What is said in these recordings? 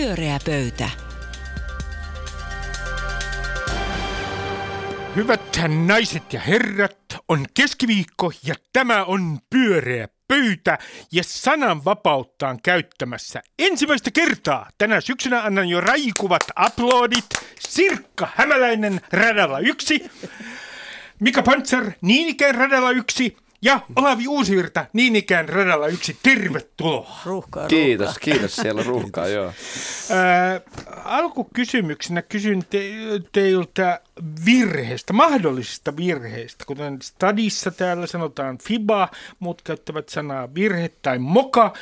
Pyöreä pöytä. Hyvät naiset ja herrat, on keskiviikko ja tämä on pyöreä pöytä ja sananvapautta on käyttämässä ensimmäistä kertaa. Tänä syksynä annan jo raikuvat aplodit. Sirkka Hämäläinen radalla yksi. Mika Pantser niin ikään radalla yksi. Ja Olavi Uusivirta, niin ikään radalla yksi, tervetuloa. Ruuhkaa, Kiitos, ruuhkaa. kiitos. Siellä on ruuhkaa, joo. Ää, alkukysymyksenä kysyn te, teiltä virheestä, mahdollisista virheistä. Kuten stadissa täällä sanotaan FIBA, muut käyttävät sanaa virhe tai moka,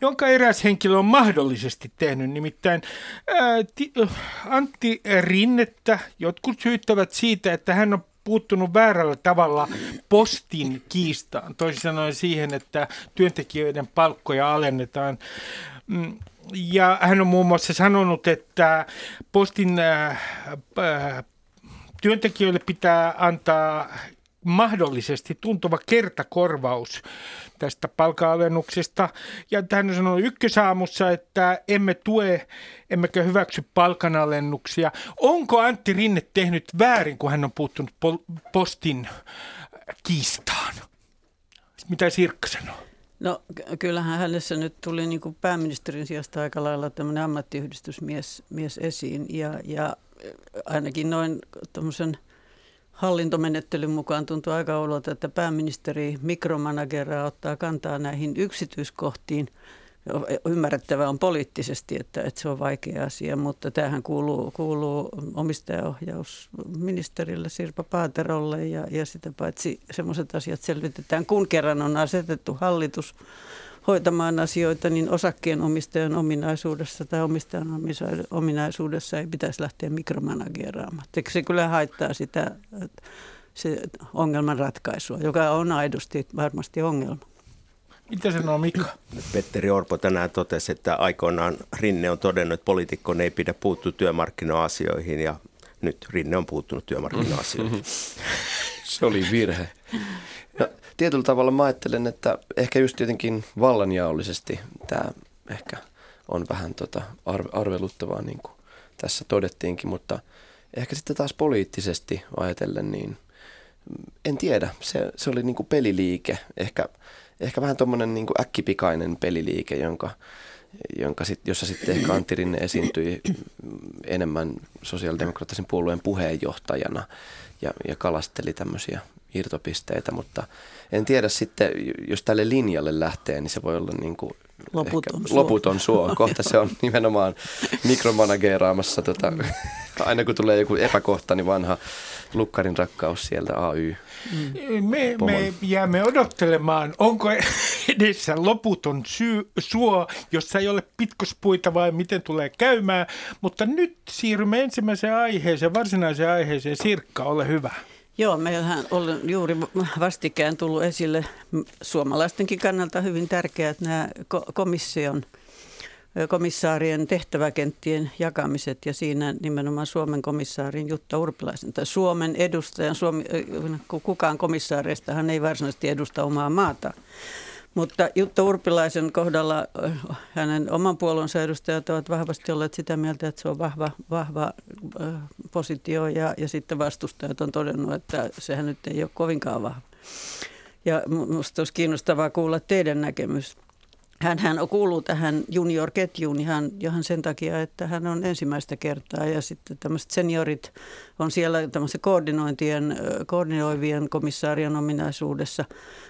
jonka eräs henkilö on mahdollisesti tehnyt. Nimittäin ää, ti, Antti Rinnettä jotkut syyttävät siitä, että hän on puuttunut väärällä tavalla postin kiistaan. Toisin sanoen siihen, että työntekijöiden palkkoja alennetaan. Mm, Ja hän on muun muassa sanonut, että postin äh, äh, työntekijöille pitää antaa mahdollisesti tuntuva kertakorvaus tästä palkanalennuksesta. Ja hän on sanonut ykkösaamussa, että emme tue, emmekä hyväksy palkanalennuksia. Onko Antti Rinne tehnyt väärin, kun hän on puuttunut postin kiistaan? Mitä Sirkka sanoo? No ky- kyllähän hänessä nyt tuli niin kuin pääministerin sijasta aika lailla tämmöinen ammattiyhdistysmies mies esiin ja, ja ainakin noin tuommoisen hallintomenettelyn mukaan tuntuu aika oudolta, että pääministeri mikromanageraa ottaa kantaa näihin yksityiskohtiin. Ymmärrettävää on poliittisesti, että, että se on vaikea asia, mutta tämähän kuuluu, kuuluu omistajaohjausministerille Sirpa Paaterolle ja, ja sitä paitsi semmoiset asiat selvitetään, kun kerran on asetettu hallitus hoitamaan asioita, niin osakkeen omistajan ominaisuudessa tai omistajan ominaisuudessa ei pitäisi lähteä mikromanageraamaan. Se kyllä haittaa sitä se ongelman ratkaisua, joka on aidosti varmasti ongelma. Mitä sanoo Mika? Petteri Orpo tänään totesi, että aikoinaan Rinne on todennut, että poliitikkoon ei pidä puuttua työmarkkina-asioihin ja nyt Rinne on puuttunut työmarkkina-asioihin. Se oli virhe. Tietyllä tavalla mä ajattelen, että ehkä just jotenkin vallanjaollisesti tämä ehkä on vähän tota arve, arveluttavaa, niin kuin tässä todettiinkin, mutta ehkä sitten taas poliittisesti ajatellen, niin en tiedä, se, se oli niin kuin peliliike, ehkä, ehkä vähän tuommoinen niin äkkipikainen peliliike, jonka, jonka sit, jossa sitten ehkä Antti Rinne esiintyi enemmän sosiaalidemokraattisen puolueen puheenjohtajana ja, ja kalasteli tämmöisiä irtopisteitä, mutta en tiedä sitten, jos tälle linjalle lähtee, niin se voi olla niin kuin Loputon ehkä suo. loputon suo. Kohta se on nimenomaan mikromanageeraamassa, tota, aina kun tulee joku epäkohta, niin vanha lukkarin rakkaus sieltä AY. Me, Pomon. me jäämme odottelemaan, onko edessä loputon syy, suo, jossa ei ole pitkospuita vai miten tulee käymään. Mutta nyt siirrymme ensimmäiseen aiheeseen, varsinaiseen aiheeseen. Sirkka, ole hyvä. Joo, meillähän on juuri vastikään tullut esille suomalaistenkin kannalta hyvin tärkeät nämä ko- komission komissaarien tehtäväkenttien jakamiset ja siinä nimenomaan Suomen komissaarin Jutta Urpilaisen tai Suomen edustajan, Suomi, kukaan komissaareistahan ei varsinaisesti edusta omaa maata. Mutta Jutta Urpilaisen kohdalla hänen oman puolueensa edustajat ovat vahvasti olleet sitä mieltä, että se on vahva, vahva positio ja, ja sitten vastustajat on todennut, että sehän nyt ei ole kovinkaan vahva. Ja minusta olisi kiinnostavaa kuulla teidän näkemys. Hän, hän kuuluu tähän junior-ketjuun ihan, ihan sen takia, että hän on ensimmäistä kertaa ja sitten tämmöiset seniorit on siellä tämmöisen koordinointien, koordinoivien komissaarien ominaisuudessa.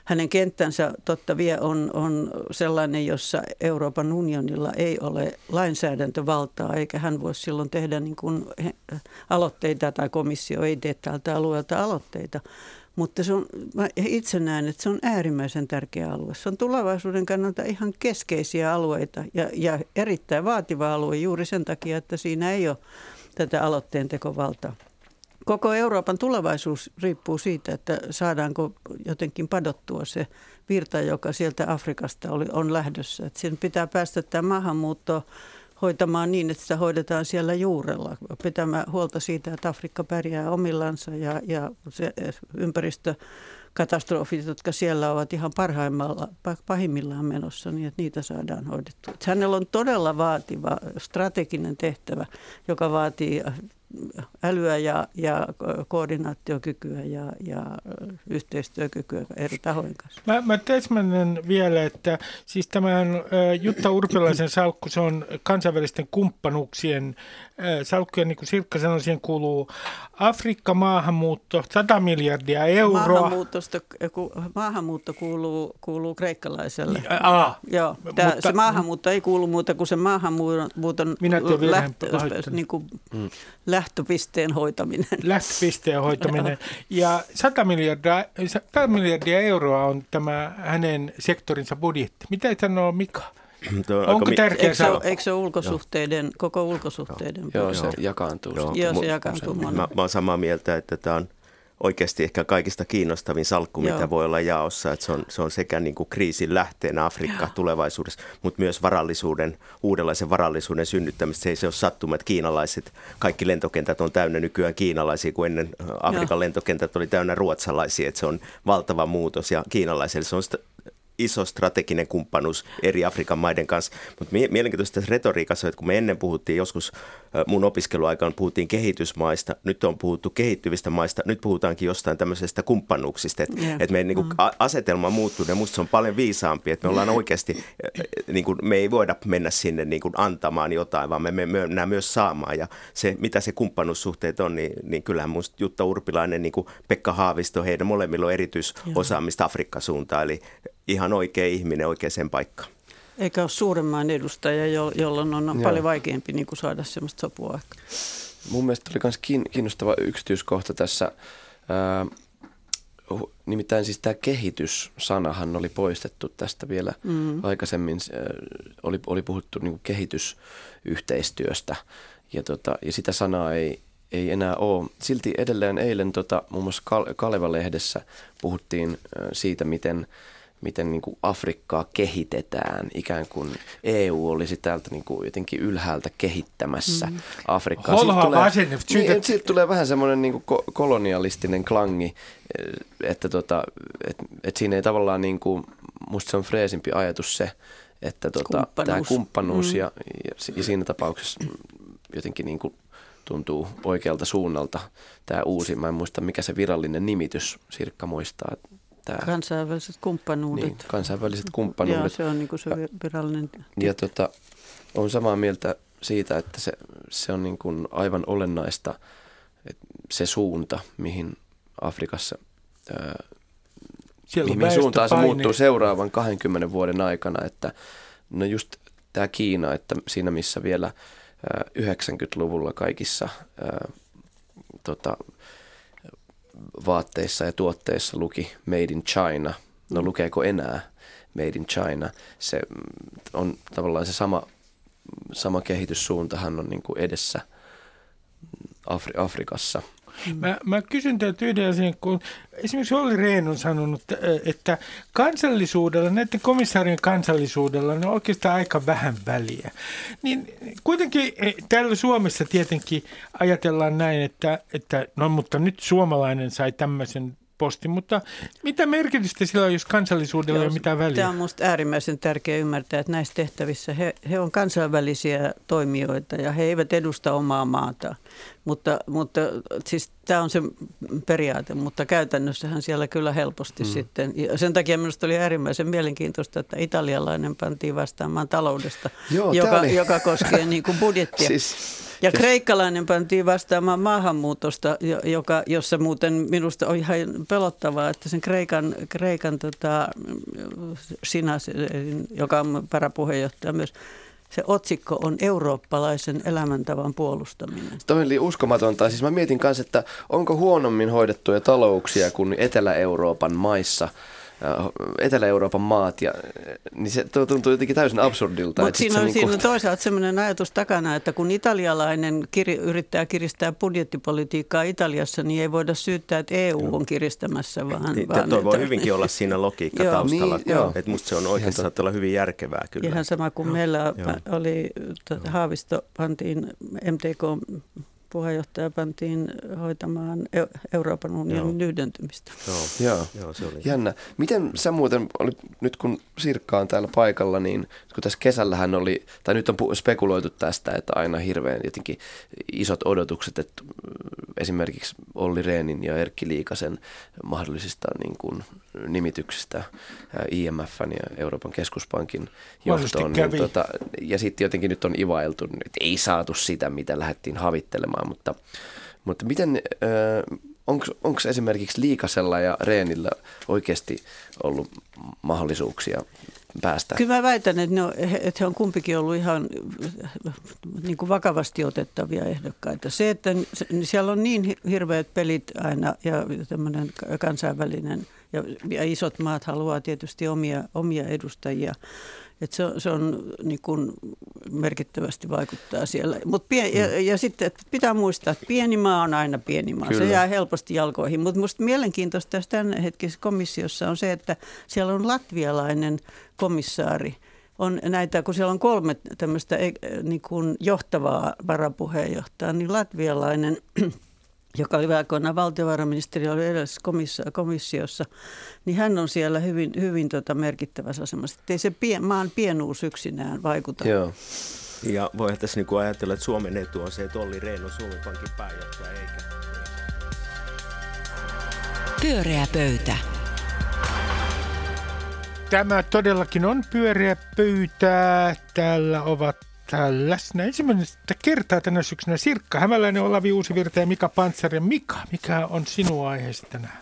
Hänen kenttänsä totta vie on, on sellainen, jossa Euroopan unionilla ei ole lainsäädäntövaltaa eikä hän voi silloin tehdä niin kuin aloitteita tai komissio ei tee tältä alueelta aloitteita. Mutta se on, mä itse näen, että se on äärimmäisen tärkeä alue. Se on tulevaisuuden kannalta ihan keskeisiä alueita ja, ja erittäin vaativa alue juuri sen takia, että siinä ei ole tätä aloitteen tekovaltaa. Koko Euroopan tulevaisuus riippuu siitä, että saadaanko jotenkin padottua se virta, joka sieltä Afrikasta oli, on lähdössä. Sen pitää päästä tämä maahanmuutto hoitamaan niin, että sitä hoidetaan siellä juurella, pitämään huolta siitä, että Afrikka pärjää omillansa ja, ja se ympäristö katastrofit, jotka siellä ovat ihan parhaimmalla, pahimmillaan menossa, niin että niitä saadaan hoidettua. Hänellä on todella vaativa strateginen tehtävä, joka vaatii älyä ja, ja koordinaatiokykyä ja, ja yhteistyökykyä eri tahojen kanssa. Mä, mä täsmännän vielä, että siis tämän Jutta Urpilaisen salkku, se on kansainvälisten kumppanuuksien salkku, ja niin kuin Sirkka sanoi, siihen kuuluu Afrikka, maahanmuutto, 100 miljardia euroa. Maahanmuutosta, maahanmuutto kuuluu, kuuluu kreikkalaiselle. Aa, Joo, mutta, se maahanmuutto ei kuulu muuta kuin se maahanmuuton minä lähtö, niin kuin, mm lähtöpisteen hoitaminen. Lähtöpisteen hoitaminen. Ja 100 miljardia, 100 miljardia euroa on tämä hänen sektorinsa budjetti. Mitä sanoo Mika? Onko tärkeää eikö, se, eikö se ulkosuhteiden, joo. koko ulkosuhteiden? Joo, se jakaantuu. Joo, joo se jakaantuu. Mä, mä olen samaa mieltä, että tämä on oikeasti ehkä kaikista kiinnostavin salkku, Joo. mitä voi olla jaossa. Että se, on, se on sekä niin kuin kriisin lähteenä Afrikka Joo. tulevaisuudessa, mutta myös varallisuuden, uudenlaisen varallisuuden synnyttämistä. Se ei se ole sattuma, että kiinalaiset, kaikki lentokentät on täynnä nykyään kiinalaisia, kun ennen Afrikan Joo. lentokentät oli täynnä ruotsalaisia. Että se on valtava muutos ja kiinalaisille se on iso strateginen kumppanuus eri Afrikan maiden kanssa. Mutta mielenkiintoista tässä retoriikassa, että kun me ennen puhuttiin joskus mun opiskeluaikaan puhuttiin kehitysmaista, nyt on puhuttu kehittyvistä maista, nyt puhutaankin jostain tämmöisestä kumppanuuksista, että yeah. et meidän niin kuin, mm. asetelma muuttuu ja musta se on paljon viisaampi, että me ollaan oikeasti, niin kuin, me ei voida mennä sinne niin kuin antamaan jotain, vaan me, me mennään myös saamaan ja se, mitä se kumppanuussuhteet on, niin, niin kyllähän musta Jutta Urpilainen, niin Pekka Haavisto, heidän molemmilla on erityisosaamista Afrikka-suuntaan, eli ihan oikea ihminen oikeaan paikkaan. Eikä ole suuremman edustaja, jolloin on Joo. paljon vaikeampi niin kuin saada sellaista sopua aikaa. Mun mielestä oli myös kiinnostava yksityiskohta tässä. Ää, nimittäin siis tämä kehityssanahan oli poistettu tästä vielä mm. aikaisemmin. Oli, oli puhuttu niin kehitysyhteistyöstä ja, tota, ja sitä sanaa ei, ei enää ole. Silti edelleen eilen tota, muun muassa Kaleva-lehdessä puhuttiin siitä, miten – miten niin kuin Afrikkaa kehitetään, ikään kuin EU olisi täältä niin kuin jotenkin ylhäältä kehittämässä mm. Afrikkaa. Siitä tulee, niin, siitä tulee vähän semmoinen niin kuin kolonialistinen klangi, että tota, et, et siinä ei tavallaan, niin kuin, musta se on freesimpi ajatus se, että tota, kumppanuus. tämä kumppanuus mm. ja, ja, ja siinä tapauksessa jotenkin niin kuin tuntuu oikealta suunnalta tämä uusi, mä en muista mikä se virallinen nimitys, Sirkka muistaa, että Tämä, kansainväliset kumppanuudet. Niin, kansainväliset kumppanuudet. Joo, se on niin kuin se virallinen. Ja tota, on samaa mieltä siitä, että se, se on niin kuin aivan olennaista että se suunta, mihin Afrikassa, ää, mihin suuntaan se muuttuu seuraavan 20 vuoden aikana. Että, no just tämä Kiina, että siinä missä vielä ää, 90-luvulla kaikissa ää, tota, vaatteissa ja tuotteissa luki Made in China. No lukeeko enää Made in China? Se mm, on tavallaan se sama, sama kehityssuuntahan on niin kuin edessä Afri- Afrikassa – Mm. Mä, mä kysyn teiltä yhden asian, kun esimerkiksi Olli Rehn on sanonut, että kansallisuudella, näiden komissaarien kansallisuudella on oikeastaan aika vähän väliä. Niin kuitenkin e, täällä Suomessa tietenkin ajatellaan näin, että, että no mutta nyt suomalainen sai tämmöisen posti, mutta mitä merkitystä sillä on, jos kansallisuudella ei ole mitään väliä? Tämä on minusta äärimmäisen tärkeää ymmärtää, että näissä tehtävissä he, he on kansainvälisiä toimijoita ja he eivät edusta omaa maata. Mutta, mutta siis tämä on se periaate, mutta käytännössähän siellä kyllä helposti mm. sitten. Ja sen takia minusta oli äärimmäisen mielenkiintoista, että italialainen pantiin vastaamaan taloudesta, Joo, joka, oli... joka koskee niin kuin budjettia. siis... Ja siis... kreikkalainen pantiin vastaamaan maahanmuutosta, joka, jossa muuten minusta on ihan pelottavaa, että sen Kreikan, Kreikan tota, Sinas, joka on varapuheenjohtaja myös, se otsikko on eurooppalaisen elämäntavan puolustaminen. Tämä oli uskomatonta. Siis mä mietin kanssa, että onko huonommin hoidettuja talouksia kuin Etelä-Euroopan maissa – Etelä-Euroopan maat, ja, niin se tuntuu jotenkin täysin absurdilta. Mutta siinä, on, niin siinä on toisaalta sellainen ajatus takana, että kun italialainen kir, yrittää kiristää budjettipolitiikkaa Italiassa, niin ei voida syyttää, että EU on kiristämässä. Vaan, niin, vaan toi voi hyvinkin olla siinä logiikka joo, taustalla. Niin, joo. Että musta se on oikeasti saattaa olla hyvin järkevää kyllä. Ihan sama kuin meillä joo. oli, tuota, Haavisto pantiin MTK puheenjohtaja pantiin hoitamaan Euroopan unionin Joo. yhdentymistä. Joo. Joo. Joo, se oli. Jännä. Miten sä muuten, oli, nyt kun Sirkka on täällä paikalla, niin kun tässä kesällähän oli, tai nyt on spekuloitu tästä, että aina hirveän jotenkin isot odotukset, että esimerkiksi Olli Reenin ja Erkki Liikasen mahdollisista niin kuin, nimityksistä IMFn ja Euroopan keskuspankin johtoon. Niin, tota, ja sitten jotenkin nyt on ivailtu, että ei saatu sitä, mitä lähdettiin havittelemaan, mutta, mutta miten... Onko esimerkiksi Liikasella ja Reenillä oikeasti ollut mahdollisuuksia päästä? Kyllä mä väitän, että, ne on, että he on kumpikin ollut ihan niin kuin vakavasti otettavia ehdokkaita. Se, että siellä on niin hirveät pelit aina ja tämmöinen kansainvälinen ja, ja isot maat haluaa tietysti omia, omia edustajia – et se, se on niin kuin merkittävästi vaikuttaa siellä. Mut pien, mm. ja, ja sitten että pitää muistaa, että pieni maa on aina pieni maa. Kyllä. Se jää helposti jalkoihin. Mutta minusta mielenkiintoista tässä tämän hetkisessä komissiossa on se, että siellä on latvialainen komissaari. On näitä, kun siellä on kolme tämmöistä niin kuin johtavaa varapuheenjohtajaa, niin latvialainen joka oli aikoinaan valtiovarainministeri, oli edellisessä komissiossa, niin hän on siellä hyvin, hyvin tota merkittävässä asemassa. Että ei se pien, maan pienuus yksinään vaikuta. Joo. Ja voi tässä niin ajatella, että Suomen etu on se, että Olli Rehn on Suomen Pankin pääjohtaja, eikä... Pyöreä pöytä. Tämä todellakin on pyöreä pöytä. Täällä ovat täällä läsnä ensimmäistä kertaa tänä syksynä Sirkka Hämäläinen, Olavi Uusivirta ja Mika Pantsari. Mika, mikä on sinun aiheesi tänään?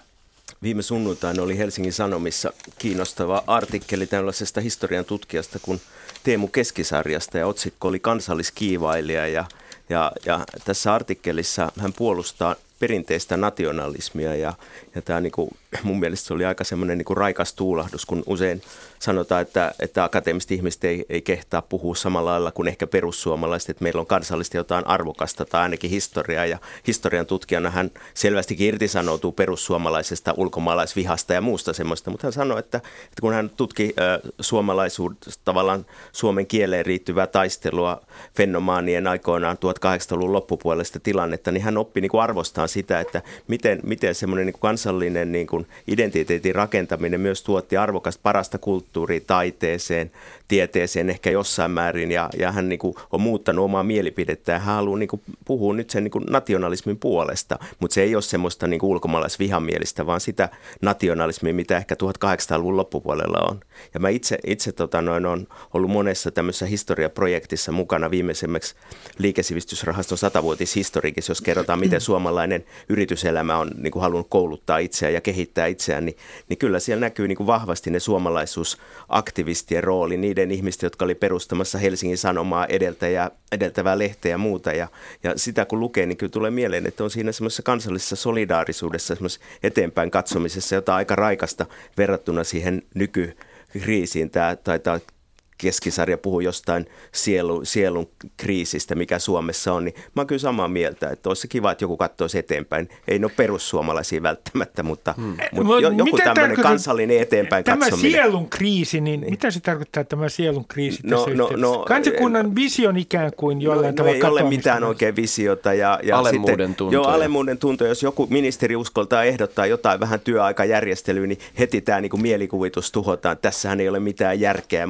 Viime sunnuntaina oli Helsingin Sanomissa kiinnostava artikkeli tällaisesta historian tutkijasta kuin Teemu Keskisarjasta ja otsikko oli kansalliskiivailija ja, ja, ja tässä artikkelissa hän puolustaa perinteistä nationalismia ja, ja tämä niin kuin, mun mielestä se oli aika semmoinen niin raikas tuulahdus, kun usein sanotaan, että, että akateemiset ihmiset ei, ei kehtaa puhua samalla lailla kuin ehkä perussuomalaiset, että meillä on kansallisesti jotain arvokasta tai ainakin historiaa. Ja historian tutkijana hän selvästikin irtisanoutuu perussuomalaisesta ulkomaalaisvihasta ja muusta semmoista, mutta hän sanoi, että, että kun hän tutki äh, tavallaan suomen kieleen riittyvää taistelua fenomaanien aikoinaan 1800-luvun loppupuolesta tilannetta, niin hän oppi niin kuin arvostaa sitä, että miten, miten semmoinen niin kansallinen niin kuin identiteetin rakentaminen myös tuotti arvokasta parasta kulttuuria taiteeseen, tieteeseen ehkä jossain määrin ja, ja hän niin kuin on muuttanut omaa mielipidettä ja hän haluaa niin kuin puhua nyt sen niin kuin nationalismin puolesta, mutta se ei ole semmoista niin kuin ulkomaalaisvihamielistä, vaan sitä nationalismia, mitä ehkä 1800-luvun loppupuolella on. Ja mä itse, itse tota noin, on ollut monessa tämmöisessä historiaprojektissa mukana viimeisemmäksi liikesivistysrahaston satavuotishistorikissa, jos kerrotaan, miten suomalainen yrityselämä on niin kuin halunnut kouluttaa itseään ja kehittää itseään, niin, niin kyllä siellä näkyy niin kuin vahvasti ne suomalaisuusaktivistien rooli, niiden ihmisten, jotka oli perustamassa Helsingin Sanomaa edeltäjää, edeltävää lehteä ja muuta. Ja, ja sitä kun lukee, niin kyllä tulee mieleen, että on siinä semmoisessa kansallisessa solidaarisuudessa, semmoisessa eteenpäin katsomisessa, jota aika raikasta verrattuna siihen nykykriisiin. Tämä taitaa keskisarja puhuu jostain sielu, sielun kriisistä, mikä Suomessa on, niin mä oon kyllä samaa mieltä, että olisi kiva, että joku katsoisi eteenpäin. Ei ne ole perussuomalaisia välttämättä, mutta, hmm. mutta jo, joku tämmöinen kansallinen eteenpäin tämä katsominen. Tämä sielun kriisi, niin, niin mitä se tarkoittaa tämä sielun kriisi no, no, no, Kansakunnan vision ikään kuin jollain no, tavalla no, ei ole mitään oikein visiota. Ja, ja alemmuuden sitten, tuntoja. Joo, alemmuuden tuntoja. Jos joku ministeri uskoltaa ehdottaa jotain vähän työaikajärjestelyä, niin heti tämä niin kuin mielikuvitus tuhotaan. Tässähän ei ole mitään järkeä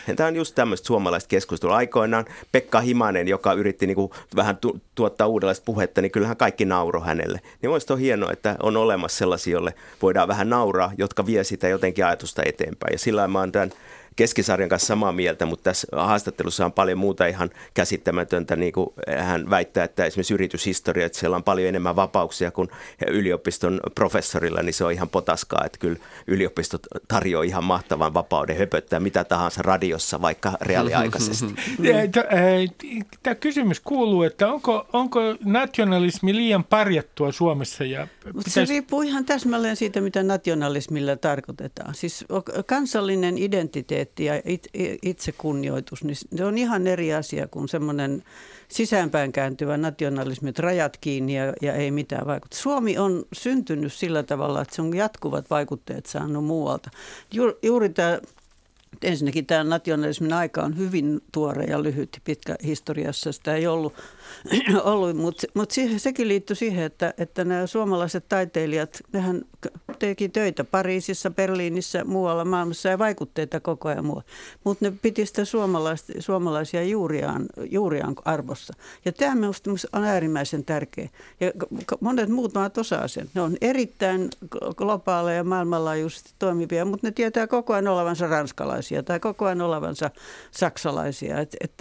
ja. Tämä on just tämmöistä suomalaista keskustelua. Aikoinaan Pekka Himanen, joka yritti niin kuin vähän tu- tuottaa uudenlaista puhetta, niin kyllähän kaikki nauro hänelle. Niin olisi on hienoa, että on olemassa sellaisia, joille voidaan vähän nauraa, jotka vie sitä jotenkin ajatusta eteenpäin. Ja sillä mä oon tämän keskisarjan kanssa samaa mieltä, mutta tässä haastattelussa on paljon muuta ihan käsittämätöntä. Niin kuin hän väittää, että esimerkiksi yrityshistoria, että siellä on paljon enemmän vapauksia kuin yliopiston professorilla, niin se on ihan potaskaa, että kyllä yliopistot tarjoaa ihan mahtavan vapauden höpöttää mitä tahansa radiossa, vaikka reaaliaikaisesti. Tämä kysymys kuuluu, että onko, onko nationalismi liian parjattua Suomessa? Ja pitäisi... Se riippuu ihan täsmälleen siitä, mitä nationalismilla tarkoitetaan. Siis kansallinen identiteetti identiteetti ja itsekunnioitus, niin se on ihan eri asia kuin semmoinen sisäänpäin kääntyvä nationalismi, että rajat kiinni ja, ja ei mitään vaikuta. Suomi on syntynyt sillä tavalla, että se on jatkuvat vaikutteet saanut muualta. Ju, juuri tämä Ensinnäkin tämä nationalismin aika on hyvin tuore ja lyhyt pitkä historiassa. Sitä ei ollut, ollut mutta mut sekin liittyy siihen, että, että nämä suomalaiset taiteilijat, nehän teki töitä Pariisissa, Berliinissä, muualla maailmassa ja vaikutteita koko ajan muualla. Mutta ne piti sitä suomalaisia juuriaan, juuriaan arvossa. Ja tämä minusta on äärimmäisen tärkeä. Ja monet muut maat osaa sen. Ne on erittäin globaaleja maailmanlaajuisesti toimivia, mutta ne tietää koko ajan olevansa ranskalaisia tai koko ajan olevansa saksalaisia. Et, et,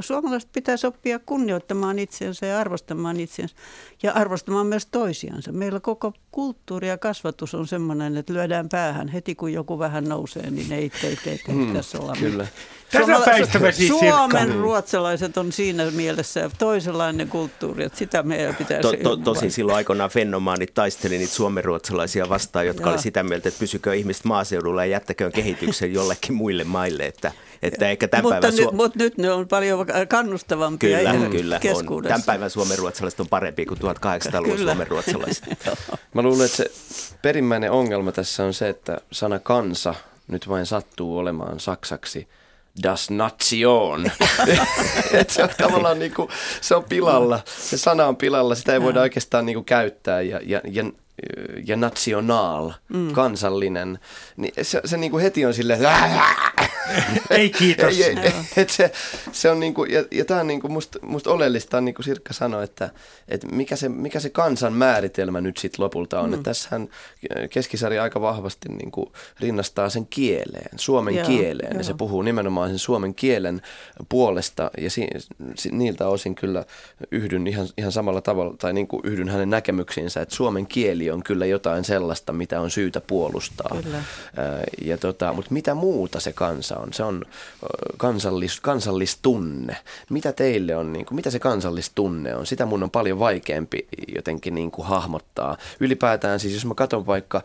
suomalaiset pitäisi oppia kunnioittamaan itsensä ja arvostamaan itsensä ja arvostamaan myös toisiansa. Meillä koko kulttuuri ja kasvatus on sellainen, että lyödään päähän. Heti kun joku vähän nousee, niin ei, ei, ei, ei mm, pitäisi olla. Kyllä. Siis Suomen ruotsalaiset on siinä mielessä toisenlainen kulttuuri, että sitä meidän pitäisi to, to, Tosin silloin aikoinaan fenomaanit taisteli niitä suomenruotsalaisia vastaan, jotka oli sitä mieltä, että pysykö ihmiset maaseudulla ja jättäköön kehityksen jollekin muille maille, että, että eikä tämän mutta, päivän... Nyt, mutta nyt ne on paljon kannustavampia kyllä, kyllä, on. Tämän päivän suomenruotsalaiset on parempi kuin 1800-luvun suomenruotsalaiset. Mä luulen, että se perimmäinen ongelma tässä on se, että sana kansa nyt vain sattuu olemaan saksaksi – das Nation. Et se on tavallaan niin kuin, se on pilalla, se sana on pilalla, sitä ei voida oikeastaan niin kuin käyttää ja, ja, ja ja national, mm. kansallinen, niin se, se niin kuin heti on silleen, ei kiitos. ei, ei, et se, se on niin kuin, ja, ja tämä on niin kuin musta, musta oleellista, niin kuin Sirkka sanoi, että, että mikä, se, mikä se kansan määritelmä nyt sitten lopulta on. Mm. Että tässähän keskisarja aika vahvasti niin kuin rinnastaa sen kieleen, suomen joo, kieleen, joo. ja se puhuu nimenomaan sen suomen kielen puolesta, ja si, si, niiltä osin kyllä yhdyn ihan, ihan samalla tavalla, tai niin kuin yhdyn hänen näkemyksiinsä, että suomen kieli on kyllä jotain sellaista, mitä on syytä puolustaa. Kyllä. Ja tota, mutta mitä muuta se kansa on? Se on kansallis, kansallistunne. Mitä teille on, niin kuin, mitä se kansallistunne on? Sitä mun on paljon vaikeampi jotenkin niin kuin hahmottaa. Ylipäätään siis, jos mä katson vaikka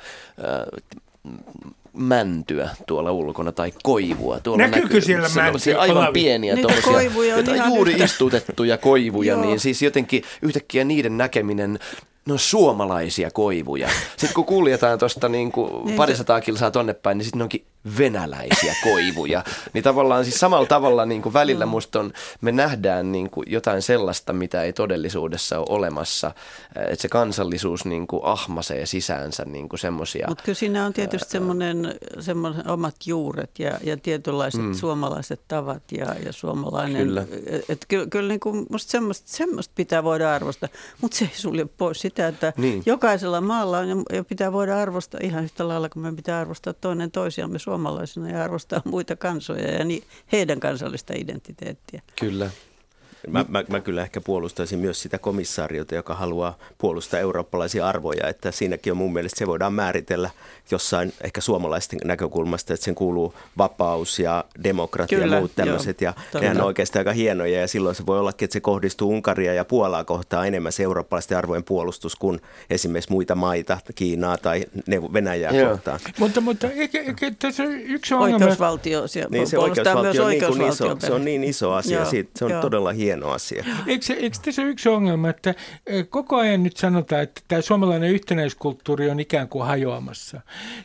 mäntyä tuolla ulkona tai koivua. Tuolla Näkyykö näkyy siellä mäntyä? Aivan Olavi. pieniä koivuja juuri yhtä. istutettuja koivuja, niin siis jotenkin yhtäkkiä niiden näkeminen no suomalaisia koivuja. Sitten kun kuljetaan tuosta niin kuin niin parisataa kilsaa tonne päin, niin sitten onkin venäläisiä koivuja. Niin tavallaan siis samalla tavalla niin kuin välillä mm. musta on, me nähdään niin kuin jotain sellaista, mitä ei todellisuudessa ole olemassa. Että se kansallisuus niin kuin ahmasee sisäänsä niin kuin semmoisia. Mutta kyllä siinä on tietysti semmoinen, semmoinen omat juuret ja, ja tietynlaiset mm. suomalaiset tavat ja, ja suomalainen. Kyllä. Että kyllä, kyllä niin kuin musta semmoista, semmoista pitää voida arvostaa, mutta se ei sulje pois sitä, että niin. jokaisella maalla on ja pitää voida arvostaa ihan yhtä lailla kuin me pitää arvostaa toinen toisiamme suomalaisena ja arvostaa muita kansoja ja niin, heidän kansallista identiteettiä. Kyllä. Mä, mä, mä kyllä ehkä puolustaisin myös sitä komissaariota, joka haluaa puolustaa eurooppalaisia arvoja, että siinäkin on mun mielestä se voidaan määritellä jossain ehkä suomalaisten näkökulmasta, että sen kuuluu vapaus ja demokratia kyllä, ja muut tämmöiset, ja nehän on oikeastaan aika hienoja, ja silloin se voi ollakin, että se kohdistuu Unkaria ja Puolaa kohtaan enemmän se eurooppalaisten arvojen puolustus kuin esimerkiksi muita maita, Kiinaa tai Venäjää Joo. kohtaan. Mutta, mutta eikä, eikä tässä yksi ongelma... Oikeusvaltio, niin se oikeusvaltio, myös oikeusvaltio niin iso, se on niin iso asia, Joo, siitä, se on Joo. todella hieno asia. Eikö, eikö tässä ole yksi ongelma, että koko ajan nyt sanotaan, että tämä suomalainen yhtenäiskulttuuri on ikään kuin hajoamassa.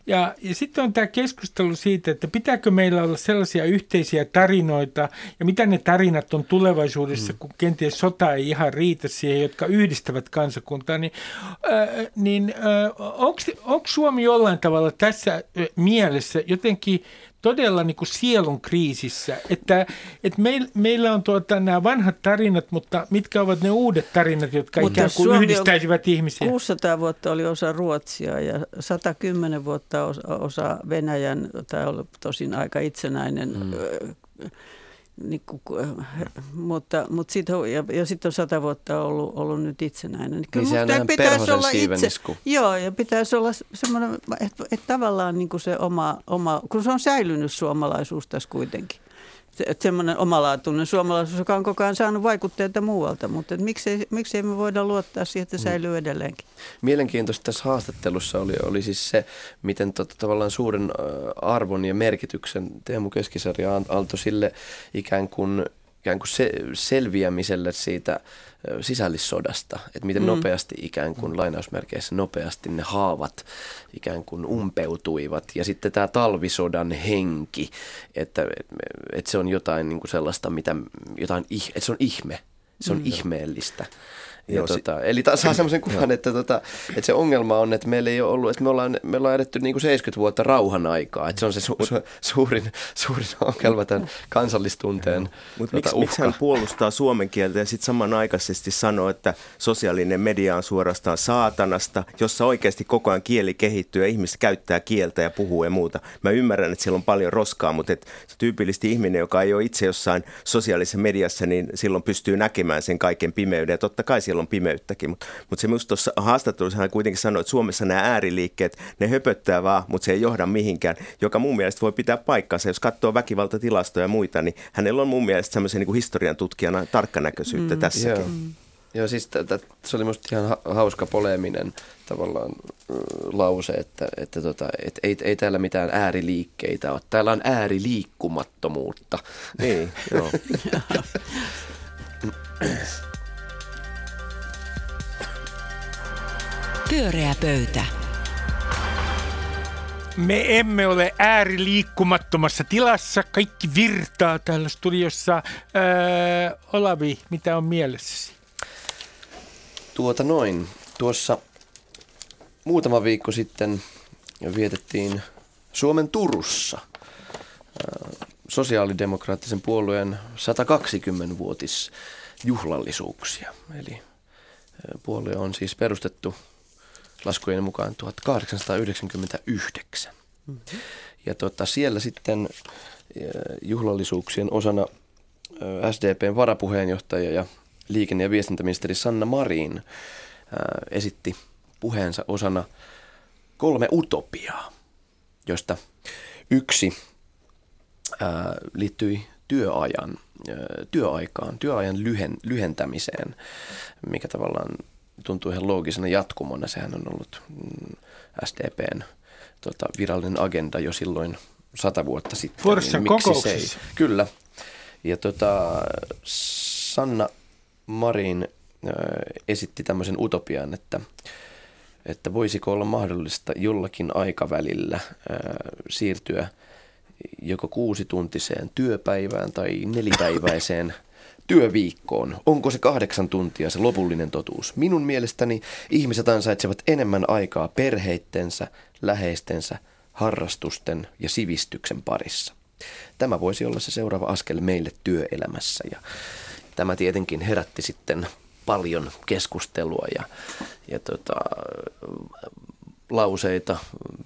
Ja, ja sitten on tämä keskustelu siitä, että pitääkö meillä olla sellaisia yhteisiä tarinoita ja mitä ne tarinat on tulevaisuudessa, mm. kun kenties sota ei ihan riitä siihen, jotka yhdistävät kansakuntaa, niin, äh, niin äh, onko Suomi jollain tavalla tässä mielessä jotenkin todella niin kuin sielun kriisissä, että, että meil, meillä on tuota, nämä vanhat tarinat, mutta mitkä ovat ne uudet tarinat, jotka mutta ikään kuin Suomi yhdistäisivät ihmisiä? 600 vuotta oli osa Ruotsia ja 110 vuotta osa, Venäjän, tai oli tosin aika itsenäinen mm niin kuin, mutta, mutta sit, ja, ja sitten on sata vuotta ollut, ollut nyt itsenäinen. Niin, kyllä niin pitäisi olla itse, Joo, ja pitäisi olla semmoinen, että, että tavallaan niin kuin se oma, oma, kun se on säilynyt suomalaisuus tässä kuitenkin semmoinen omalaatuinen suomalaisuus, joka on koko ajan saanut vaikutteita muualta, mutta miksei, miksei me voida luottaa siihen, että mm. säilyy edelleenkin. Mielenkiintoista tässä haastattelussa oli, oli siis se, miten tota, tavallaan suuren arvon ja merkityksen Teemu Keskisarja antoi sille ikään kuin ikään kuin se, selviämiselle siitä sisällissodasta, että miten mm. nopeasti ikään kuin lainausmerkeissä nopeasti ne haavat ikään kuin umpeutuivat. Ja sitten tämä talvisodan henki, että, että se on jotain niin kuin sellaista, mitä, jotain, että se on ihme, se on mm. ihmeellistä. Ja Joo, tota, eli taas saa semmoisen kuvan, että, tota, että se ongelma on, että meillä ei ole ollut, että me ollaan, me ollaan edetty niin kuin 70 vuotta rauhan aikaa. Että se on se su, su, suurin, suurin ongelma tämän kansallistunteen Mutta tota, miksi, miksi hän puolustaa suomen kieltä ja sitten samanaikaisesti sanoo, että sosiaalinen media on suorastaan saatanasta, jossa oikeasti koko ajan kieli kehittyy ja ihmiset käyttää kieltä ja puhuu ja muuta. Mä ymmärrän, että siellä on paljon roskaa, mutta et se tyypillisesti ihminen, joka ei ole itse jossain sosiaalisessa mediassa, niin silloin pystyy näkemään sen kaiken pimeyden. Ja totta kai siellä on pimeyttäkin. Mutta mut se minusta tuossa haastattelussa hän kuitenkin sanoi, että Suomessa nämä ääriliikkeet, ne höpöttää vaan, mutta se ei johda mihinkään, joka mun mielestä voi pitää paikkansa. Jos katsoo väkivaltatilastoja ja muita, niin hänellä on mun mielestä semmoisen niin historian tutkijana tarkkanäköisyyttä mm. tässäkin. Mm. Joo, siis t- se oli musta ihan hauska poleeminen tavallaan lause, että, että tota, et ei, ei täällä mitään ääriliikkeitä ole. Täällä on ääriliikkumattomuutta. Niin, joo. Pyöreä pöytä. Me emme ole ääriliikkumattomassa tilassa. Kaikki virtaa täällä studiossa. Öö, Olavi, mitä on mielessäsi? Tuota noin. Tuossa muutama viikko sitten vietettiin Suomen Turussa sosiaalidemokraattisen puolueen 120-vuotis juhlallisuuksia. Eli puolue on siis perustettu laskujen mukaan 1899. Mm-hmm. Ja tota, siellä sitten juhlallisuuksien osana SDPn varapuheenjohtaja ja liikenne- ja viestintäministeri Sanna Marin esitti puheensa osana kolme utopiaa, josta yksi liittyi työajan, työaikaan, työajan lyhen, lyhentämiseen, mikä tavallaan tuntuu ihan loogisena jatkumona. Sehän on ollut mm, SDPn tota, virallinen agenda jo silloin sata vuotta sitten. Forssan niin miksi se ei? Kyllä. Ja tota, Sanna Marin äh, esitti tämmöisen utopian, että, että voisiko olla mahdollista jollakin aikavälillä äh, siirtyä joko kuusituntiseen työpäivään tai nelipäiväiseen työviikkoon. Onko se kahdeksan tuntia se lopullinen totuus? Minun mielestäni ihmiset ansaitsevat enemmän aikaa perheittensä, läheistensä, harrastusten ja sivistyksen parissa. Tämä voisi olla se seuraava askel meille työelämässä ja tämä tietenkin herätti sitten paljon keskustelua ja, ja tota, lauseita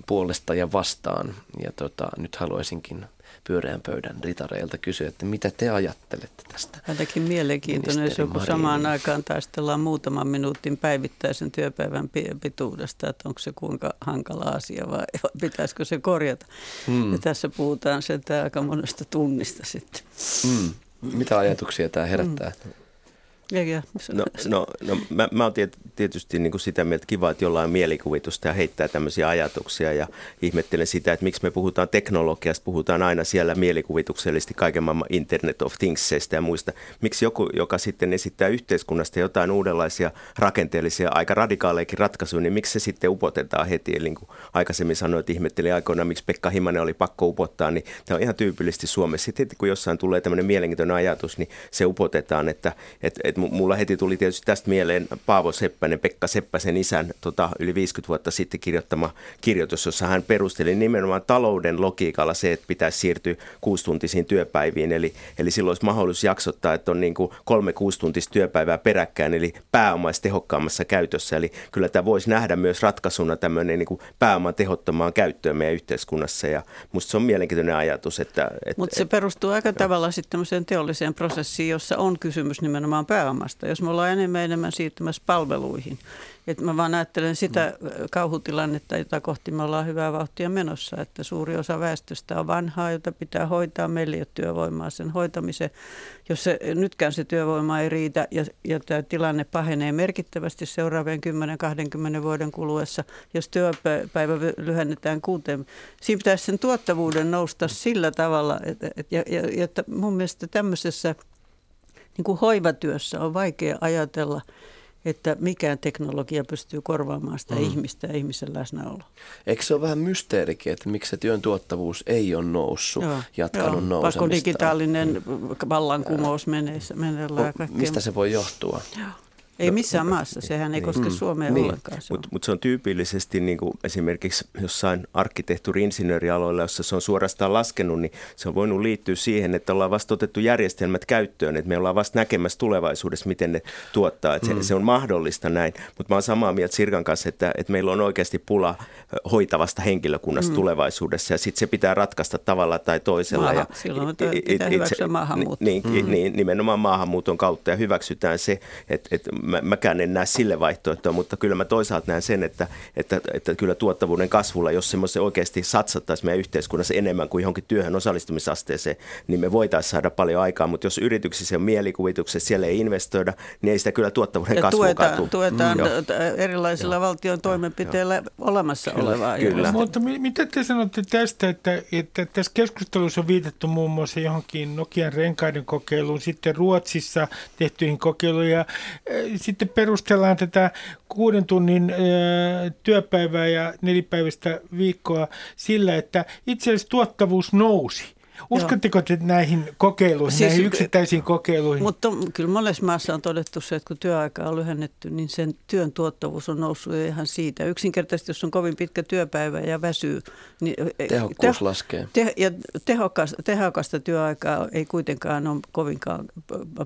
puolesta ja vastaan. Ja tota, nyt haluaisinkin pyöreän pöydän ritareilta kysyä, että mitä te ajattelette tästä? Jotenkin mielenkiintoinen, jos joku samaan aikaan taistellaan muutaman minuutin päivittäisen työpäivän pituudesta, että onko se kuinka hankala asia vai pitäisikö se korjata. Hmm. Ja tässä puhutaan sen aika monesta tunnista sitten. Hmm. Mitä ajatuksia tämä herättää? Hmm. Ja, no, no, no mä, mä oon tietysti niin kuin sitä mieltä, että kiva, että jollain on mielikuvitusta ja heittää tämmöisiä ajatuksia ja ihmettelen sitä, että miksi me puhutaan teknologiasta, puhutaan aina siellä mielikuvituksellisesti kaiken maailman Internet of Thingsseista ja muista. Miksi joku, joka sitten esittää yhteiskunnasta jotain uudenlaisia rakenteellisia, aika radikaalejakin ratkaisuja, niin miksi se sitten upotetaan heti? Eli niin kuin aikaisemmin sanoin, että ihmettelin aikoinaan, miksi Pekka Himanen oli pakko upottaa, niin tämä on ihan tyypillisesti Suomessa. Sitten kun jossain tulee tämmöinen mielenkiintoinen ajatus, niin se upotetaan, että, että, että että mulla heti tuli tietysti tästä mieleen Paavo Seppänen, Pekka Seppäsen isän tota, yli 50 vuotta sitten kirjoittama kirjoitus, jossa hän perusteli nimenomaan talouden logiikalla se, että pitäisi siirtyä kuustuntisiin työpäiviin. Eli, eli silloin olisi mahdollisuus jaksottaa, että on niin kuin kolme kuustuntista työpäivää peräkkäin, eli pääoma olisi tehokkaammassa käytössä. Eli kyllä tämä voisi nähdä myös ratkaisuna tämmöinen niin kuin pääoman tehottomaan käyttöön meidän yhteiskunnassa. Ja musta se on mielenkiintoinen ajatus. Että, että, Mutta se perustuu aika tavalla sitten teolliseen prosessiin, jossa on kysymys nimenomaan pääoman pääomasta, jos me ollaan enemmän enemmän siirtymässä palveluihin. Et mä vaan ajattelen sitä mm. kauhutilannetta, jota kohti me ollaan hyvää vauhtia menossa, että suuri osa väestöstä on vanhaa, jota pitää hoitaa. Meillä ei ole työvoimaa sen hoitamiseen. Jos se, nytkään se työvoima ei riitä ja, ja tämä tilanne pahenee merkittävästi seuraavien 10-20 vuoden kuluessa, jos työpäivä lyhennetään kuuteen. Siinä pitäisi sen tuottavuuden nousta sillä tavalla, että, että, ja, ja, että mun mielestä tämmöisessä – niin kuin hoivatyössä on vaikea ajatella, että mikään teknologia pystyy korvaamaan sitä mm. ihmistä ja ihmisen läsnäoloa. Eikö se ole vähän mysteerikin, että miksi se työn tuottavuus ei ole noussut, joo, jatkanut joo, nousemista? Pakko digitaalinen vallankumous menee, meneillään. Mistä se voi johtua? Joo. Ei missään maassa, sehän ei niin. koske mm. Suomea niin. ollenkaan. Mutta mut se on tyypillisesti niin kuin esimerkiksi jossain arkkitehtuuri-insinöörialoilla, jossa se on suorastaan laskenut, niin se on voinut liittyä siihen, että ollaan vasta otettu järjestelmät käyttöön, että me ollaan vasta näkemässä tulevaisuudessa, miten ne tuottaa, että mm. se, se on mahdollista näin. Mutta mä oon samaa mieltä Sirkan kanssa, että, että meillä on oikeasti pula hoitavasta henkilökunnasta mm. tulevaisuudessa ja sitten se pitää ratkaista tavalla tai toisella. Maahan. Ja, Silloin pitää hyväksyä maahanmuutto. Niin, mm. niin, nimenomaan maahanmuuton kautta ja hyväksytään se, että, että mä, mäkään en näe sille vaihtoehtoa, mutta kyllä mä toisaalta näen sen, että, että, että kyllä tuottavuuden kasvulla, jos semmoisen oikeasti satsattaisiin meidän yhteiskunnassa enemmän kuin johonkin työhön osallistumisasteeseen, niin me voitaisiin saada paljon aikaa, mutta jos yrityksissä on mielikuvituksessa, siellä ei investoida, niin ei sitä kyllä tuottavuuden kasvu tuetaan, tuetaan mm. erilaisilla Joo. valtion toimenpiteillä Joo. olemassa kyllä, olevaa. Kyllä. Mutta mitä te sanotte tästä, että, että tässä keskustelussa on viitattu muun muassa johonkin Nokian renkaiden kokeiluun, sitten Ruotsissa tehtyihin kokeiluja, ja sitten perustellaan tätä kuuden tunnin työpäivää ja nelipäiväistä viikkoa sillä, että itse asiassa tuottavuus nousi. Uskotteko te näihin kokeiluihin, siis, näihin yksittäisiin kokeiluihin? Mutta kyllä monessa maassa on todettu se, että kun työaika on lyhennetty, niin sen työn tuottavuus on noussut ihan siitä. Yksinkertaisesti, jos on kovin pitkä työpäivä ja väsyy. Niin Tehokkuus te, laskee. Te, ja tehokasta, tehokasta työaikaa ei kuitenkaan ole kovinkaan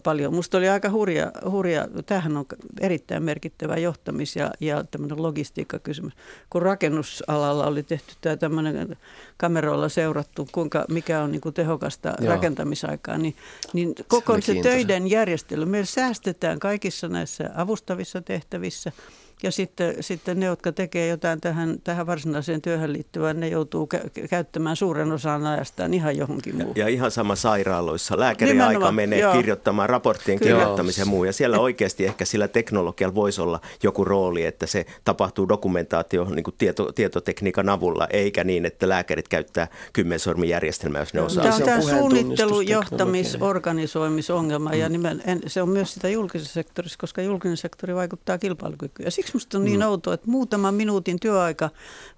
paljon. Minusta oli aika hurja, hurja, tämähän on erittäin merkittävä johtamis- ja, ja tämmöinen logistiikkakysymys. Kun rakennusalalla oli tehty tämä tämmöinen kameroilla seurattu, kuinka, mikä on niin kuin tehokasta Joo. rakentamisaikaa, niin, niin koko se, se töiden järjestely, meillä säästetään kaikissa näissä avustavissa tehtävissä – ja sitten, sitten ne, jotka tekee jotain tähän, tähän varsinaiseen työhön liittyvään, ne joutuu kä- käyttämään suuren osan ajastaan ihan johonkin muuhun. Ja, ja ihan sama sairaaloissa. Lääkärin aika menee joo. kirjoittamaan raporttien Kyllä. kirjoittamisen ja muu. Ja siellä oikeasti ehkä sillä teknologialla voisi olla joku rooli, että se tapahtuu dokumentaatio niin kuin tieto, tietotekniikan avulla, eikä niin, että lääkärit käyttää kymmensormijärjestelmää, jos ne osaa. Tämä on tämä suunnittelu, johtamis, organisoimisongelma ja mm. nimen, en, se on myös sitä julkisessa sektorissa, koska julkinen sektori vaikuttaa kilpailukykyyn. Ja siksi siksi musta on niin mm. outoa, että muutaman minuutin työaika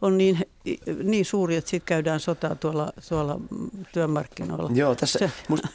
on niin, niin suuri, että sitten käydään sotaa tuolla, tuolla työmarkkinoilla. Joo, tässä se.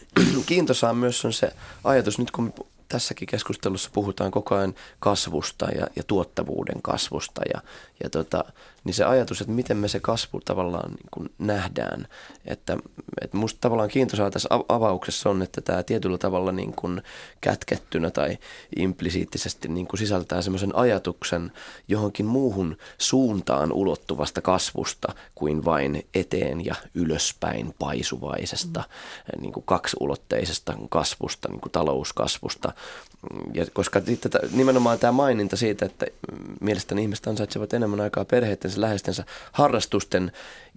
kiintosaa myös on se ajatus, nyt kun tässäkin keskustelussa puhutaan koko ajan kasvusta ja, ja tuottavuuden kasvusta ja, ja tota, niin se ajatus, että miten me se kasvu tavallaan niin kuin nähdään, että, että musta tavallaan kiintoisaa tässä avauksessa on, että tämä tietyllä tavalla niin kuin kätkettynä tai implisiittisesti niin kuin sisältää semmoisen ajatuksen johonkin muuhun suuntaan ulottuvasta kasvusta kuin vain eteen ja ylöspäin paisuvaisesta mm. niin kuin kaksiulotteisesta kasvusta, niin kuin talouskasvusta. Ja koska nimenomaan tämä maininta siitä, että mielestäni ihmiset ansaitsevat enemmän aikaa perheiden läheistensä harrastusten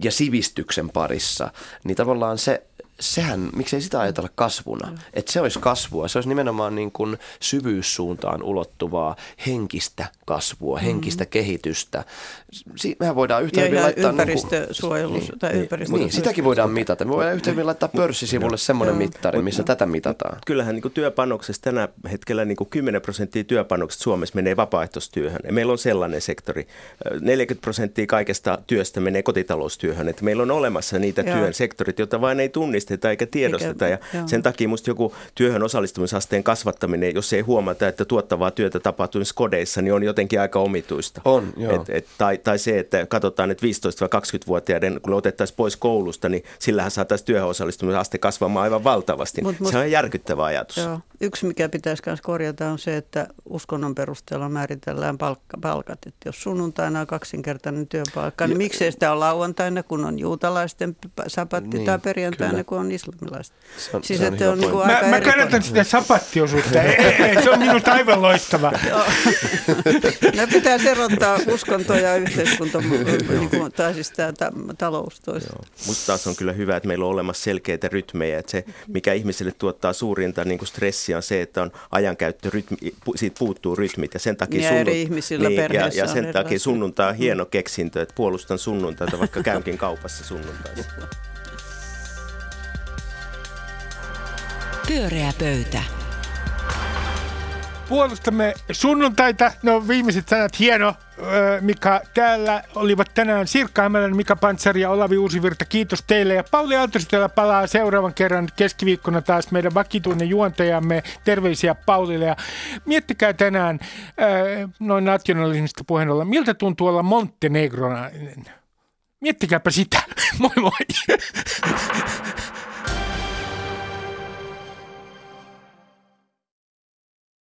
ja sivistyksen parissa, niin tavallaan se sehän, miksei sitä ajatella kasvuna, mm. että se olisi kasvua, se olisi nimenomaan niin kuin syvyyssuuntaan ulottuvaa henkistä kasvua, mm. henkistä kehitystä. Si- mehän voidaan yhtä hyvin laittaa... ympäristösuojelu niin, tai niin, ympäristö- niin, sitäkin voidaan mitata. Me voidaan yhtä hyvin laittaa pörssisivulle semmoinen mittari, missä tätä mitataan. Kyllähän niin kuin työpanoksessa tänä hetkellä niin kuin 10 prosenttia työpanoksesta Suomessa menee vapaaehtoistyöhön. Ja meillä on sellainen sektori. 40 prosenttia kaikesta työstä menee kotitaloustyöhön. Että meillä on olemassa niitä Joo. työn sektorit, joita vain ei tunnisteta eikä tiedosteta. Eikä, ja joo. sen takia minusta joku työhön osallistumisasteen kasvattaminen, jos ei huomata, että tuottavaa työtä tapahtuu kodeissa, niin on jotenkin aika omituista. On, joo. Et, et, tai, tai se, että katsotaan, että 15-20-vuotiaiden, kun otettaisiin pois koulusta, niin sillähän saataisiin työhön osallistumisaste kasvamaan aivan valtavasti. Mut, se on järkyttävä ajatus. Joo. Yksi, mikä pitäisi myös korjata, on se, että uskonnon perusteella määritellään palkka, palkat. Että jos sunnuntaina on kaksinkertainen työpalkka, niin miksei sitä ole lauantaina, kun on juutalaisten sapatti, niin, tai perjantaina, kyllä. kun on islamilaiset. Se on, siis, se on, että on niin kuin aika mä, mä kannatan sitä sapattiosuutta. se on minusta aivan loistava. ne pitää erottaa uskonto ja yhteiskunta, niin kuin, tai siis tämä talous. Musta taas on kyllä hyvä, että meillä on olemassa selkeitä rytmejä. Että se, mikä ihmiselle tuottaa suurinta niin kuin stressiä, on se, että on ajankäyttörytmi, siitä puuttuu rytmit. Ja sen takia, ja eri ihmisillä niin, ja, ja sen takia sunnuntai on hieno keksintö, että puolustan sunnuntaita, vaikka käynkin kaupassa sunnuntaista. Pyöreä pöytä. puolustamme sunnuntaita. No viimeiset sanat hieno, Mika. Täällä olivat tänään Sirkka Hämälän, Mika Pantsari ja Olavi Uusivirta. Kiitos teille. Ja Pauli Aaltositella palaa seuraavan kerran keskiviikkona taas meidän vakituinen juontajamme. Terveisiä Paulille. Ja miettikää tänään noin nationalismista puheen olla, miltä tuntuu olla montenegronainen. Miettikääpä sitä. moi moi.